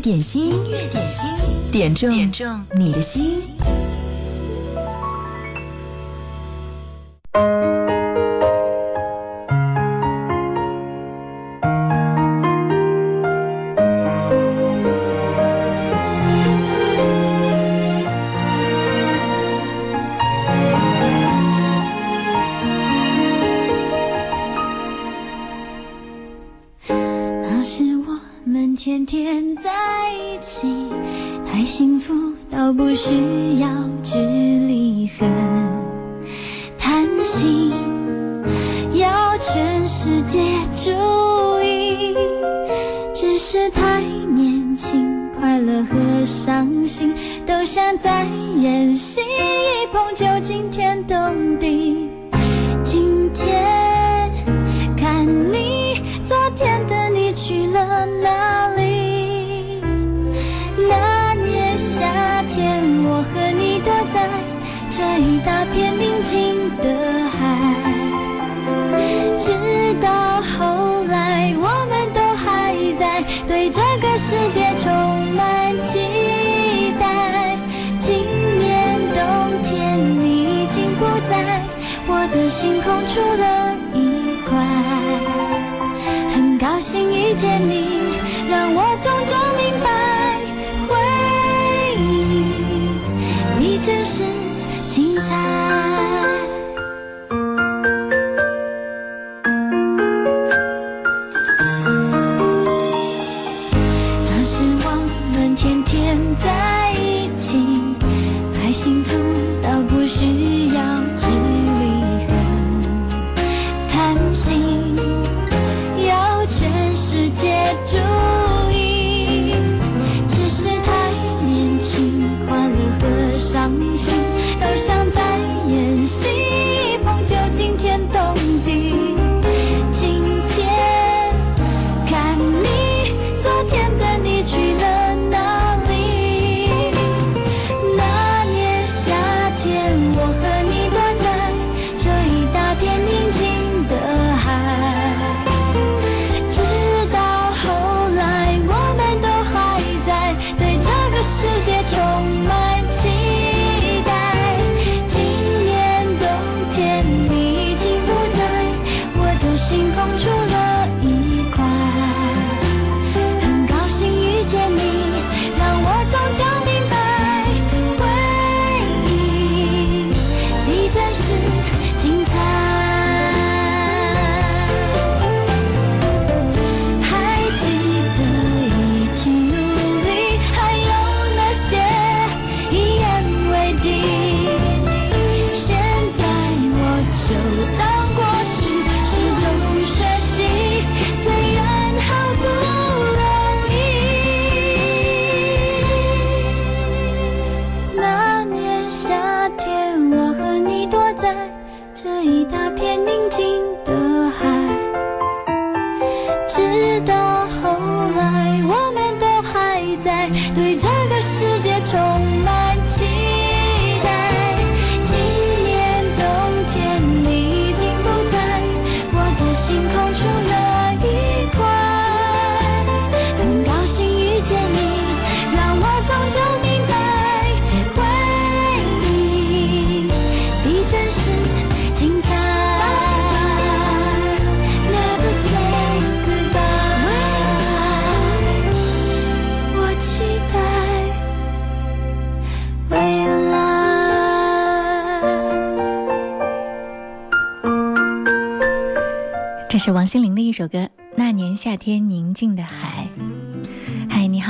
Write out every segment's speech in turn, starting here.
点心，音乐点心，点中点中你的心。住了一块很高兴遇见你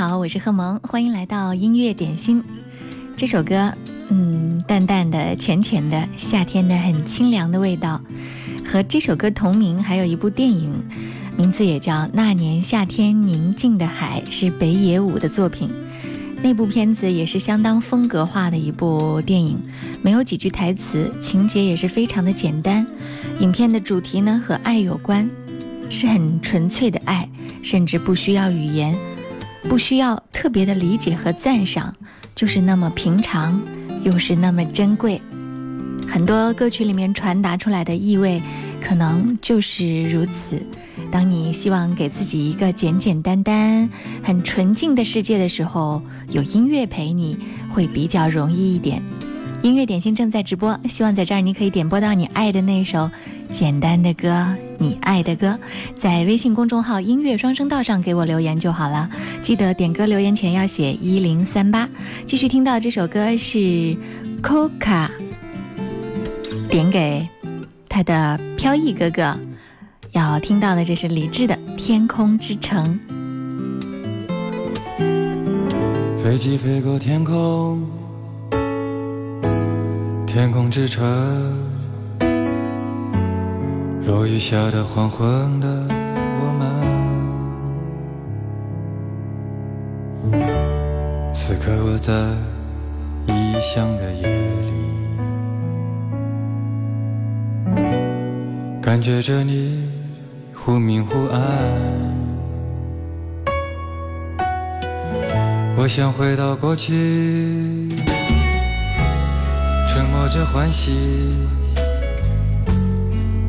好，我是贺萌，欢迎来到音乐点心。这首歌，嗯，淡淡的、浅浅的，夏天的很清凉的味道。和这首歌同名，还有一部电影，名字也叫《那年夏天宁静的海》，是北野武的作品。那部片子也是相当风格化的一部电影，没有几句台词，情节也是非常的简单。影片的主题呢和爱有关，是很纯粹的爱，甚至不需要语言，不需要特别的理解和赞赏，就是那么平常，又是那么珍贵。很多歌曲里面传达出来的意味，可能就是如此。当你希望给自己一个简简单单、很纯净的世界的时候，有音乐陪你会比较容易一点。音乐点心正在直播，希望在这儿你可以点播到你爱的那首简单的歌，你爱的歌，在微信公众号“音乐双声道”上给我留言就好了。记得点歌留言前要写一零三八。继续听到这首歌是 Coca 点给他的飘逸哥哥，要听到的这是李志的《天空之城》。飞机飞过天空。天空之城，落雨下的黄昏的我们，此刻我在异乡的夜里，感觉着你忽明忽暗，我想回到过去。沉默着欢喜，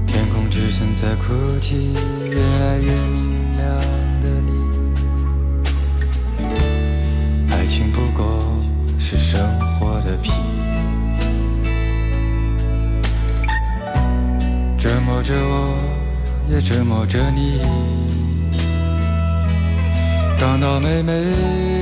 天空之城在哭泣，越来越明亮的你。爱情不过是生活的皮，折磨着我，也折磨着你。港岛妹妹。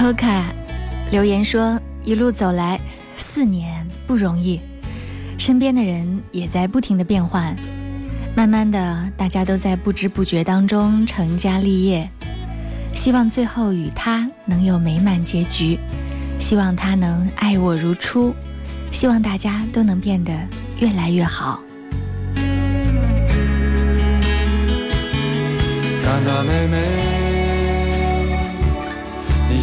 Coca 留言说：“一路走来，四年不容易，身边的人也在不停的变换，慢慢的，大家都在不知不觉当中成家立业。希望最后与他能有美满结局，希望他能爱我如初，希望大家都能变得越来越好。”看到妹妹。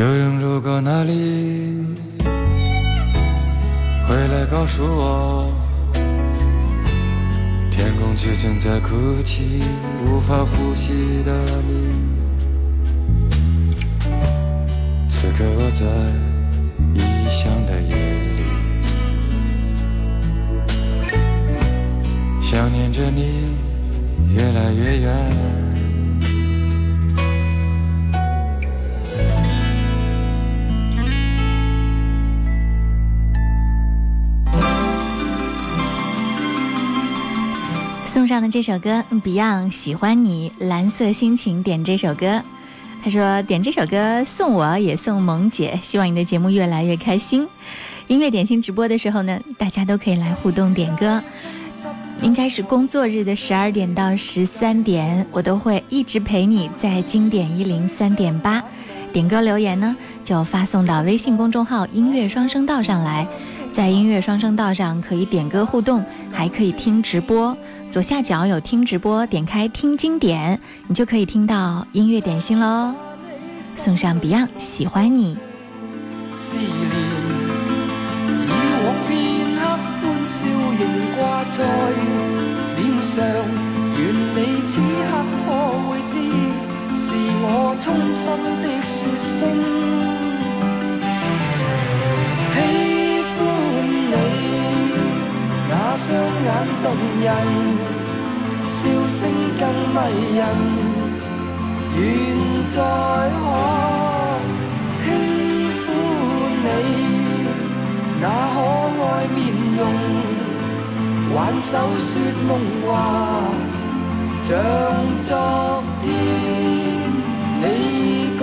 有人路过那里，回来告诉我，天空之城在哭泣，无法呼吸的你。此刻我在异乡的夜里，想念着你，越来越远。送上的这首歌，Beyond 喜欢你，蓝色心情点这首歌。他说点这首歌送我也送萌姐，希望你的节目越来越开心。音乐点心直播的时候呢，大家都可以来互动点歌。应该是工作日的十二点到十三点，我都会一直陪你在经典一零三点八。点歌留言呢，就发送到微信公众号音乐双声道上来，在音乐双声道上可以点歌互动，还可以听直播。左下角有听直播，点开听经典，你就可以听到音乐点心喽。送上 Beyond，喜欢你。思念以往片刻欢笑仍挂在脸上。愿你知动人，笑声更迷人。愿再可轻抚你那可爱面容，挽手说梦话，像昨天你共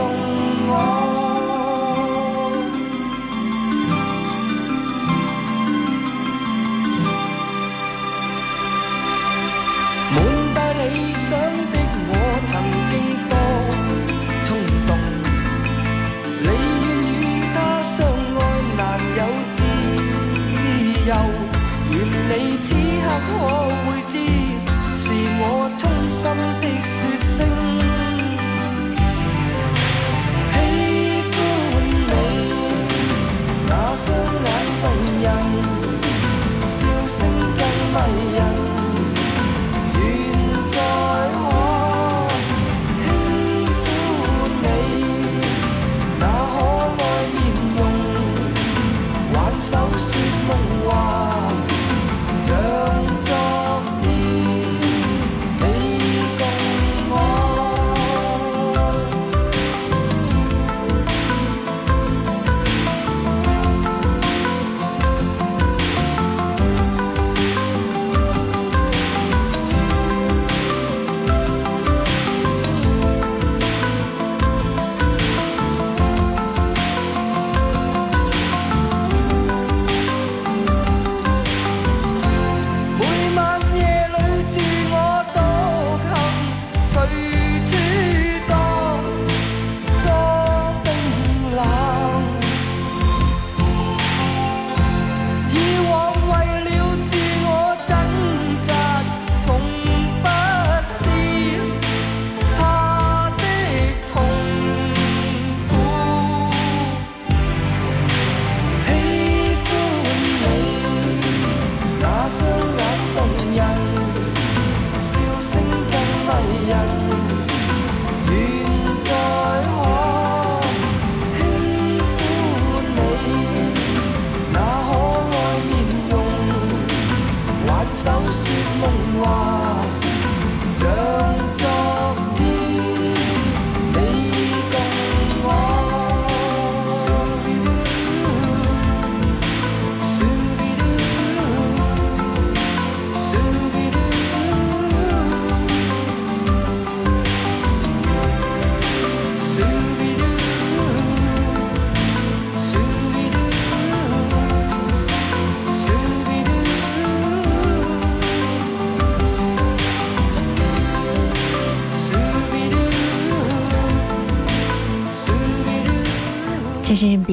此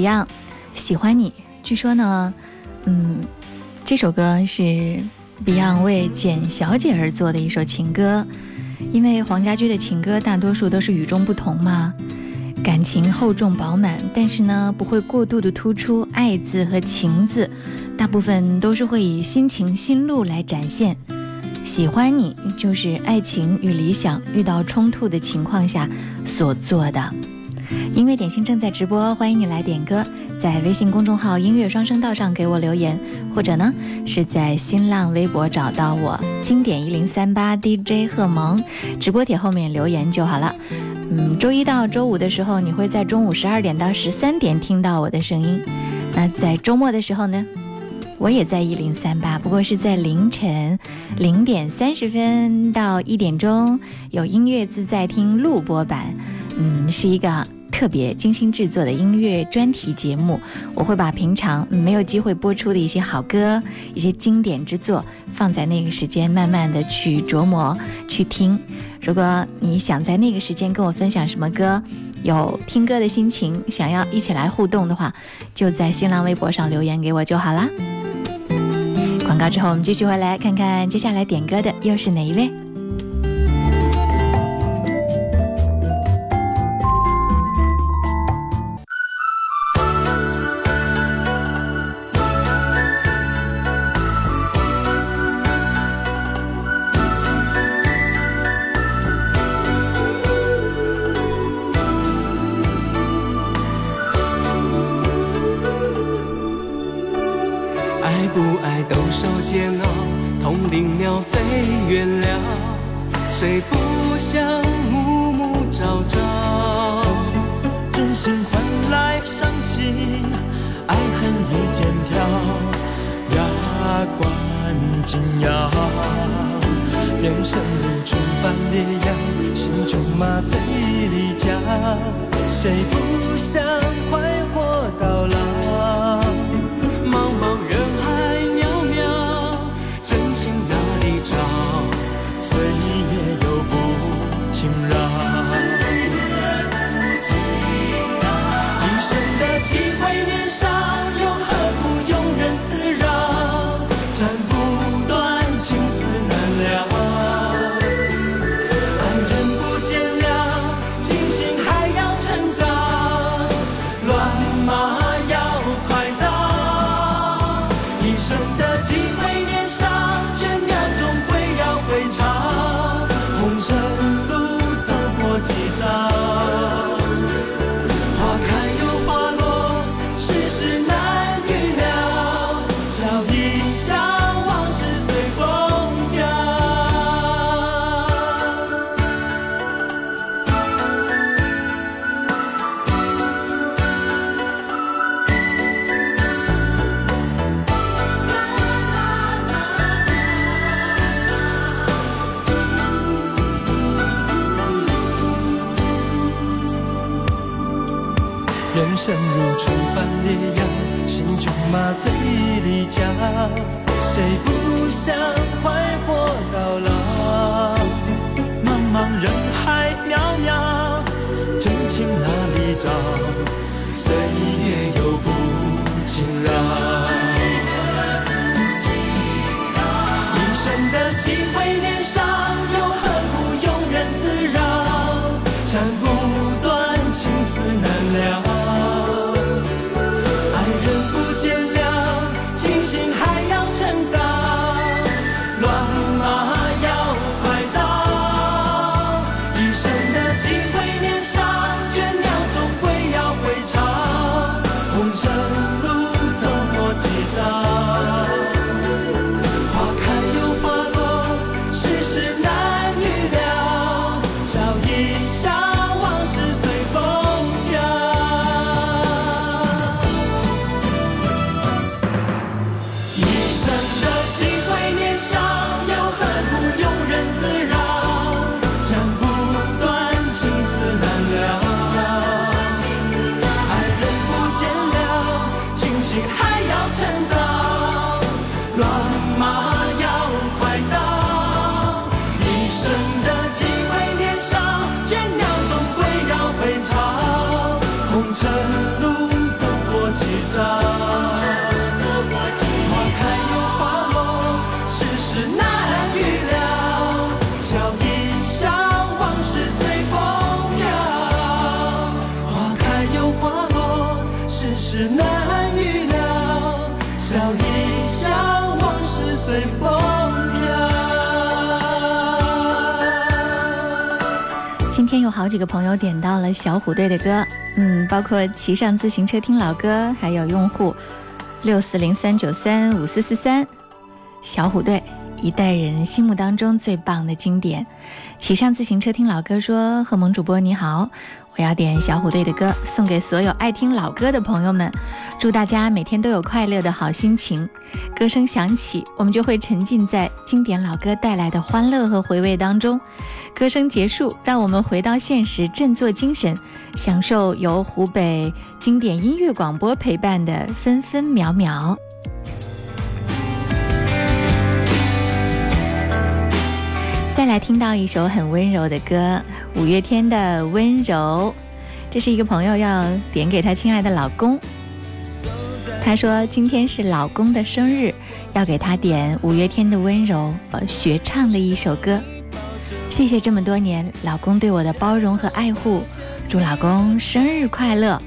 Beyond，喜欢你。据说呢，嗯，这首歌是 Beyond 为简小姐而做的一首情歌。因为黄家驹的情歌大多数都是与众不同嘛，感情厚重饱满，但是呢不会过度的突出爱字和情字，大部分都是会以心情心路来展现。喜欢你就是爱情与理想遇到冲突的情况下所做的。音乐点心正在直播，欢迎你来点歌，在微信公众号“音乐双声道”上给我留言，或者呢是在新浪微博找到我“经典一零三八 DJ 贺萌”，直播帖后面留言就好了。嗯，周一到周五的时候，你会在中午十二点到十三点听到我的声音。那在周末的时候呢，我也在一零三八，不过是在凌晨零点三十分到一点钟有音乐自在听录播版。嗯，是一个特别精心制作的音乐专题节目。我会把平常没有机会播出的一些好歌、一些经典之作放在那个时间，慢慢的去琢磨、去听。如果你想在那个时间跟我分享什么歌，有听歌的心情，想要一起来互动的话，就在新浪微博上留言给我就好啦。广告之后，我们继续回来看看接下来点歌的又是哪一位。是难预料。笑一笑，往事随风飘。今天有好几个朋友点到了小虎队的歌，嗯，包括骑上自行车听老歌，还有用户六四零三九三五四四三，小虎队一代人心目当中最棒的经典。骑上自行车听老歌说：“贺萌主播你好，我要点小虎队的歌，送给所有爱听老歌的朋友们，祝大家每天都有快乐的好心情。歌声响起，我们就会沉浸在经典老歌带来的欢乐和回味当中。歌声结束，让我们回到现实，振作精神，享受由湖北经典音乐广播陪伴的分分秒秒。再来听到一首很温柔的歌，五月天的《温柔》，这是一个朋友要点给他亲爱的老公。他说今天是老公的生日，要给他点五月天的《温柔》，呃，学唱的一首歌。谢谢这么多年老公对我的包容和爱护，祝老公生日快乐！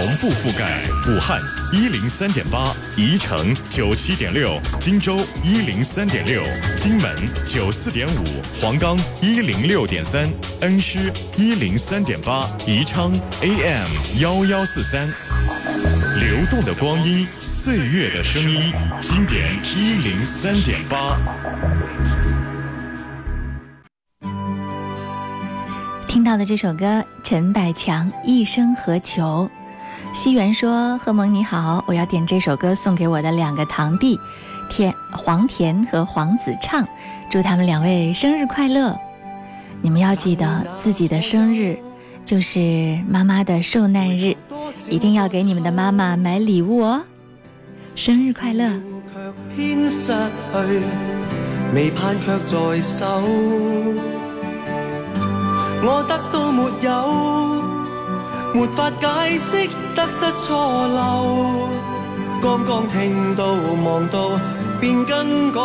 同步覆盖武汉一零三点八，宜城九七点六，荆州一零三点六，荆门九四点五，黄冈一零六点三，恩施一零三点八，宜昌 AM 幺幺四三。流动的光阴，岁月的声音，经典一零三点八。听到的这首歌，陈百强《一生何求》。西元说：“贺蒙你好，我要点这首歌送给我的两个堂弟，田黄田和黄子畅，祝他们两位生日快乐。你们要记得自己的生日就是妈妈的受难日，一定要给你们的妈妈买礼物哦。生日快乐！卻偏失去，未盼卻在手。我得到沒有，沒法解釋得失錯漏。剛剛聽到望到便更改，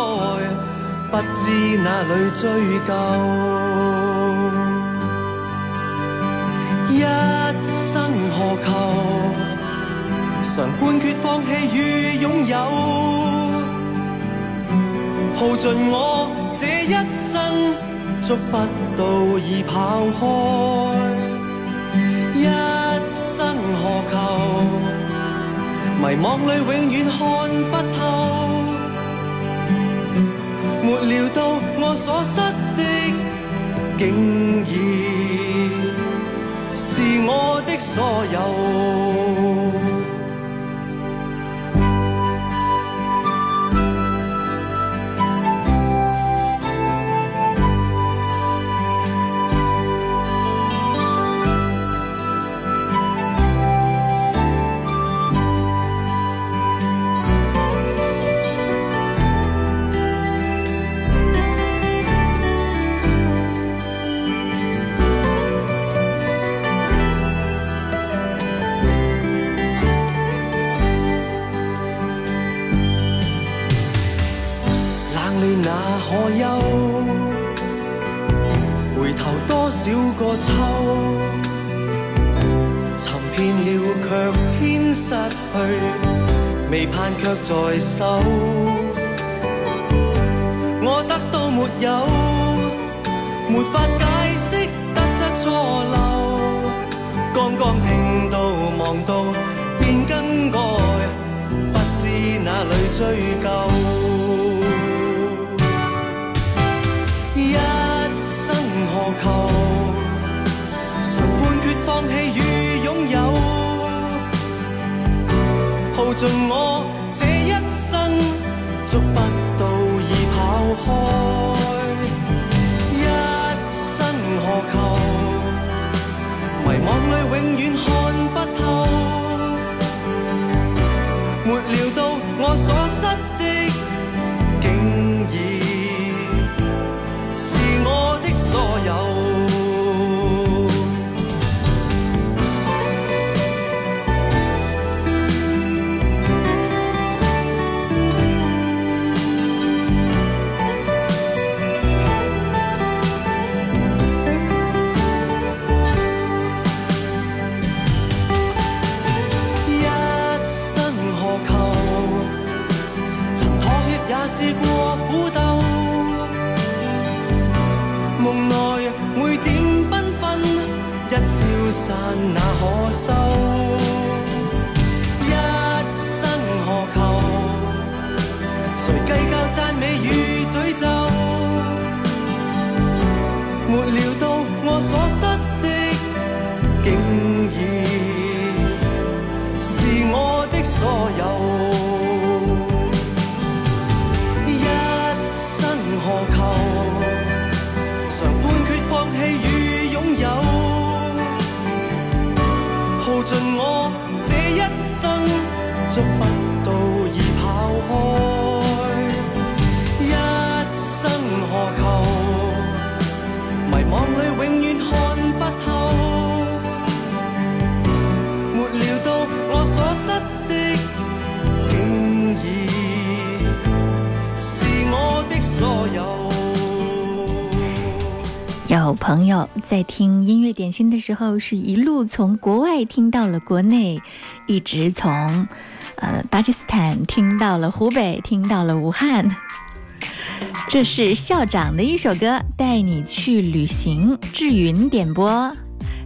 不知哪里追究。一生何求？常判决放棄與擁有，耗盡我這一生，捉不到已跑開。一生何求？迷惘里永远看不透，没料到我所失的，竟然是我的所有。手。朋友在听音乐点心的时候，是一路从国外听到了国内，一直从呃巴基斯坦听到了湖北，听到了武汉。这是校长的一首歌，带你去旅行。志云点播，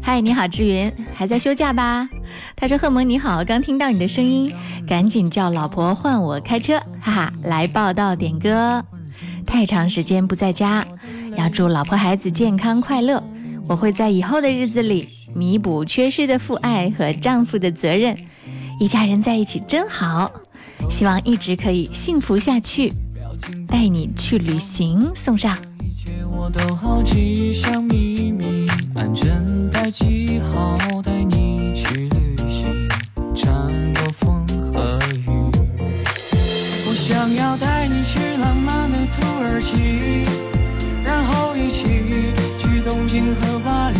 嗨，你好，志云，还在休假吧？他说：“贺萌你好，刚听到你的声音，赶紧叫老婆换我开车，哈哈，来报道点歌。太长时间不在家，要祝老婆孩子健康快乐。我会在以后的日子里弥补缺失的父爱和丈夫的责任。一家人在一起真好，希望一直可以幸福下去。带你去旅行，送上。”我都好奇，像秘密，安全带记号，带你去旅行，起，然后一起去东京和巴黎。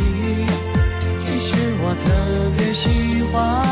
其实我特别喜欢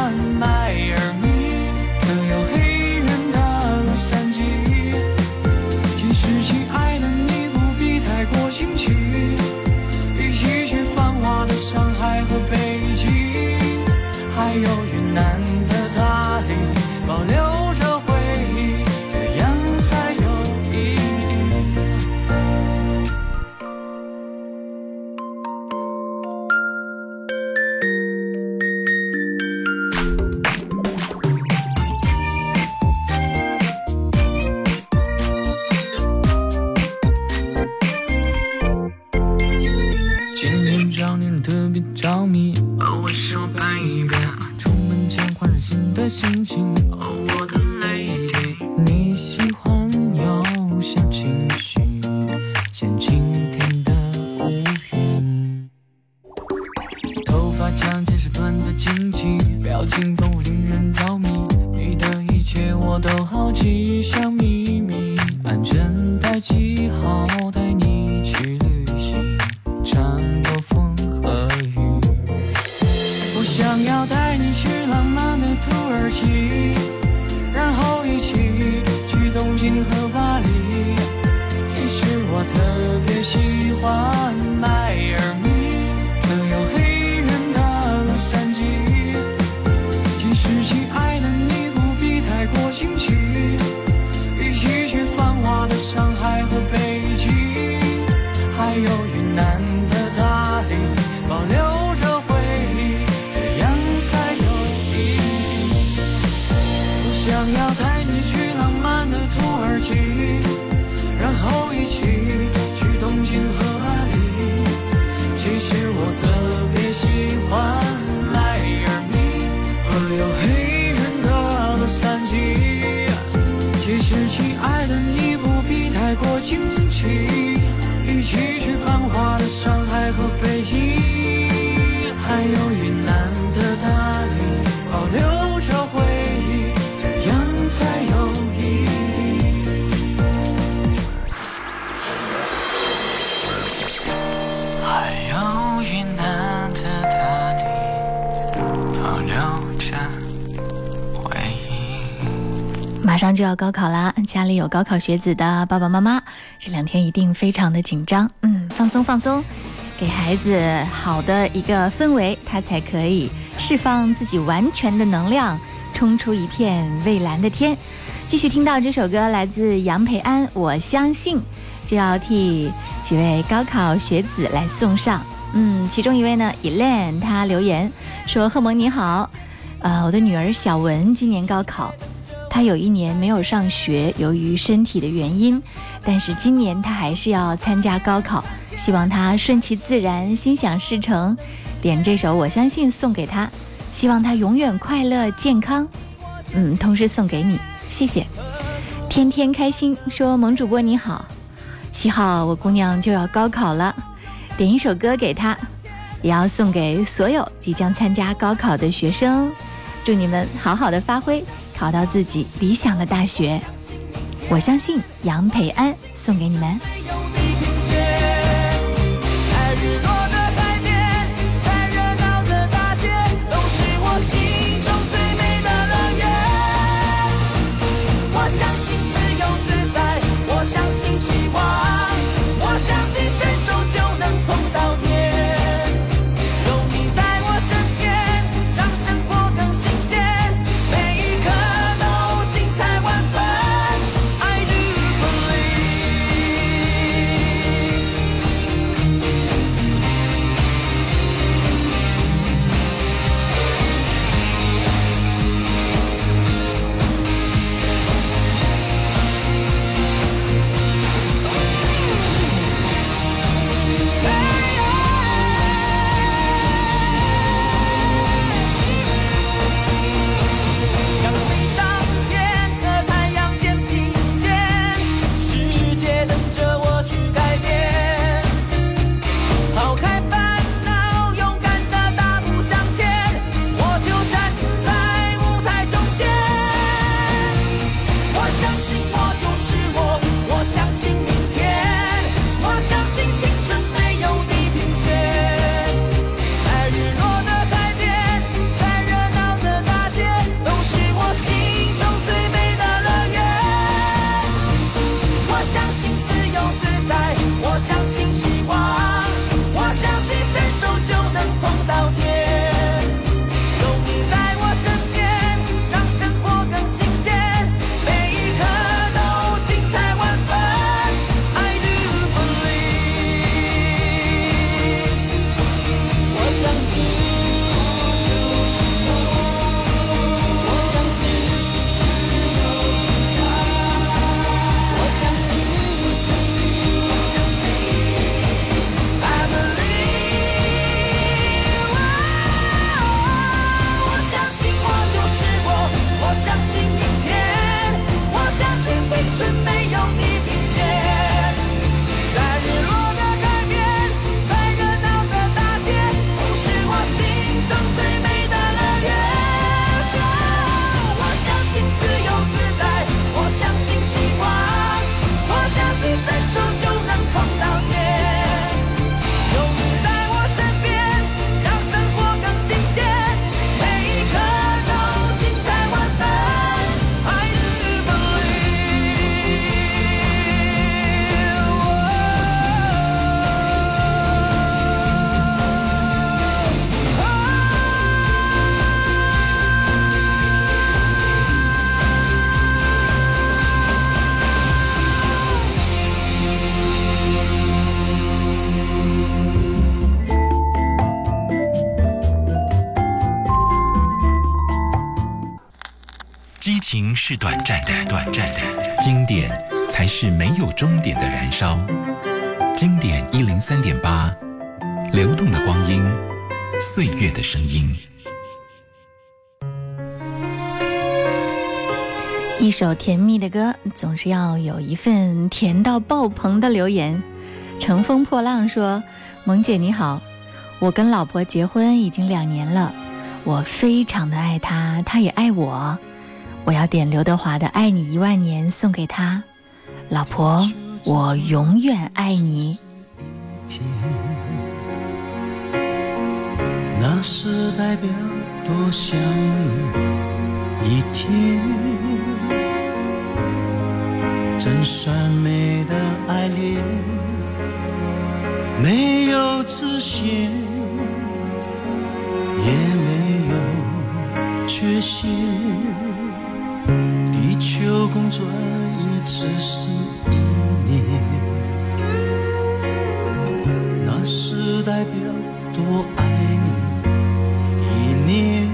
马上就要高考啦，家里有高考学子的爸爸妈妈，这两天一定非常的紧张。嗯，放松放松，给孩子好的一个氛围，他才可以释放自己完全的能量，冲出一片蔚蓝的天。继续听到这首歌，来自杨培安，《我相信》，就要替几位高考学子来送上。嗯，其中一位呢，Elaine，她留言说：“贺萌你好，呃，我的女儿小文今年高考。”他有一年没有上学，由于身体的原因，但是今年他还是要参加高考，希望他顺其自然，心想事成。点这首《我相信》送给他，希望他永远快乐健康。嗯，同时送给你，谢谢。天天开心说：“萌主播你好，七号我姑娘就要高考了，点一首歌给她，也要送给所有即将参加高考的学生，祝你们好好的发挥。”考到自己理想的大学，我相信杨培安送给你们。情是短暂的，短暂的，经典才是没有终点的燃烧。经典一零三点八，流动的光阴，岁月的声音。一首甜蜜的歌，总是要有一份甜到爆棚的留言。乘风破浪说：“萌姐你好，我跟老婆结婚已经两年了，我非常的爱她，她也爱我。我要点刘德华的《爱你一万年》送给他，老婆，我永远爱你。”那是代表多想你一天。真善美的爱恋，没有直线，也没有缺陷。地球公转一次是一年，那是代表多爱你一年。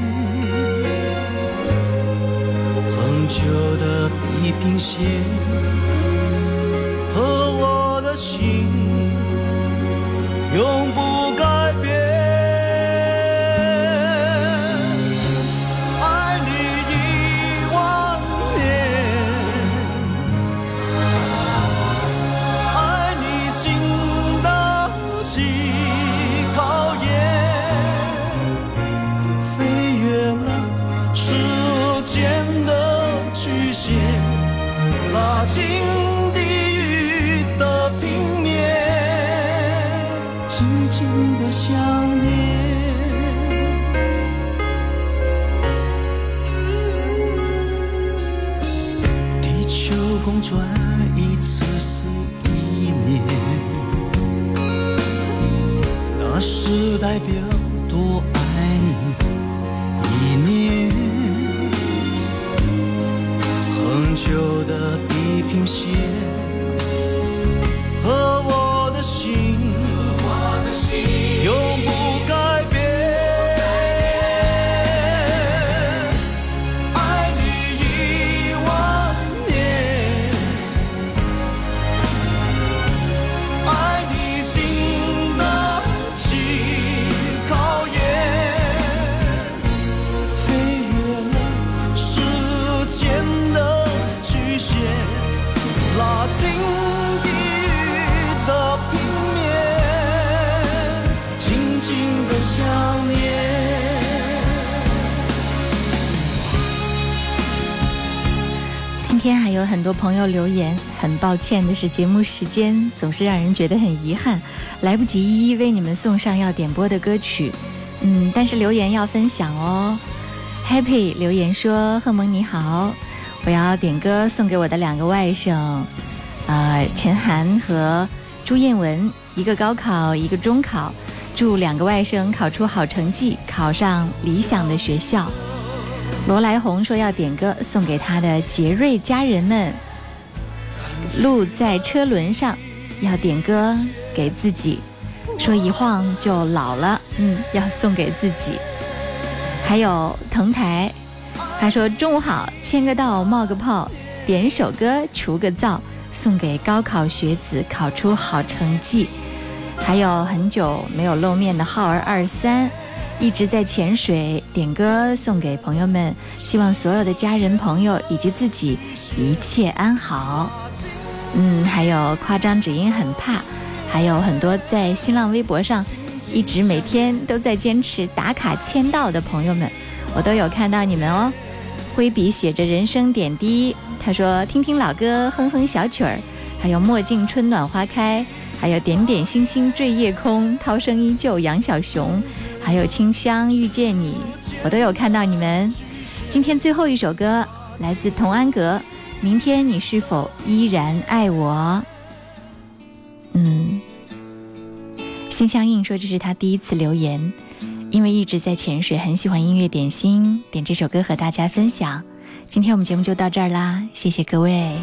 恒久的地平线和我的。心永很多朋友留言，很抱歉的是，节目时间总是让人觉得很遗憾，来不及一一为你们送上要点播的歌曲。嗯，但是留言要分享哦。Happy 留言说：“贺萌你好，我要点歌送给我的两个外甥，呃，陈涵和朱彦文，一个高考，一个中考，祝两个外甥考出好成绩，考上理想的学校。”罗来红说要点歌送给他的杰瑞家人们。路在车轮上，要点歌给自己，说一晃就老了，嗯，要送给自己。还有藤台，他说中午好，签个到，冒个泡，点首歌除个燥，送给高考学子考出好成绩。还有很久没有露面的浩儿二三。一直在潜水，点歌送给朋友们，希望所有的家人朋友以及自己一切安好。嗯，还有夸张只因很怕，还有很多在新浪微博上一直每天都在坚持打卡签到的朋友们，我都有看到你们哦。挥笔写着人生点滴，他说听听老歌，哼哼小曲儿，还有墨镜春暖花开，还有点点星星坠夜空，涛声依旧杨小熊。还有清香遇见你，我都有看到你们。今天最后一首歌来自童安格，《明天你是否依然爱我》。嗯，心相印说这是他第一次留言，因为一直在潜水，很喜欢音乐点心，点这首歌和大家分享。今天我们节目就到这儿啦，谢谢各位。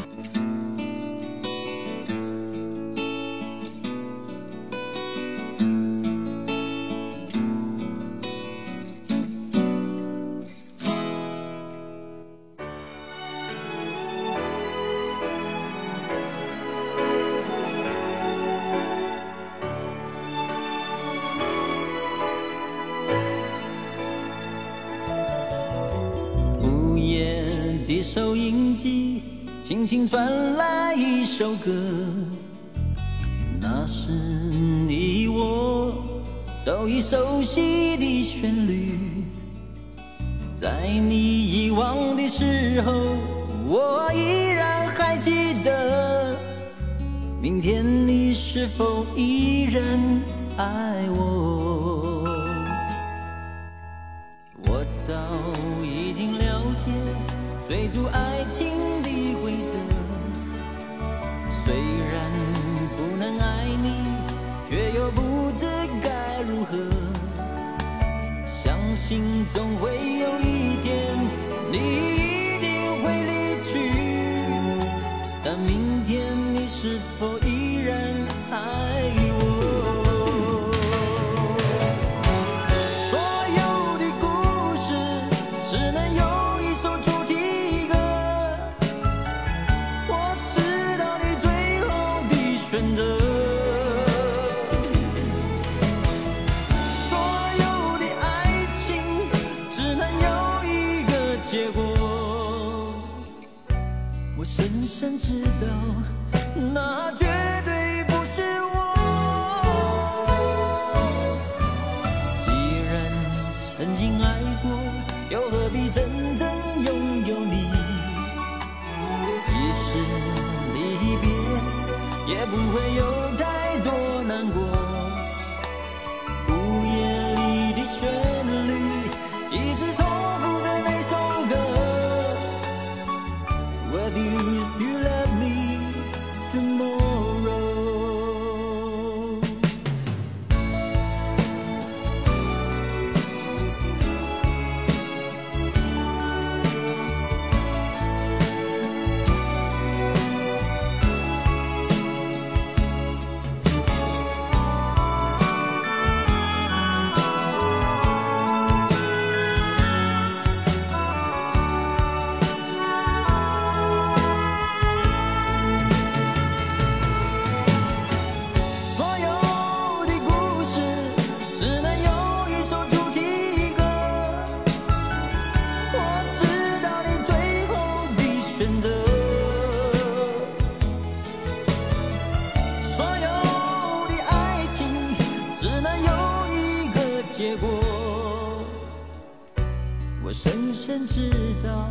天知道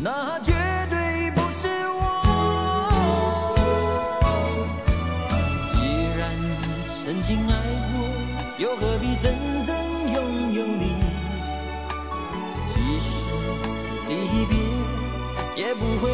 那绝对不是我。既然曾经爱过又何必真正拥有你？即使离别也不会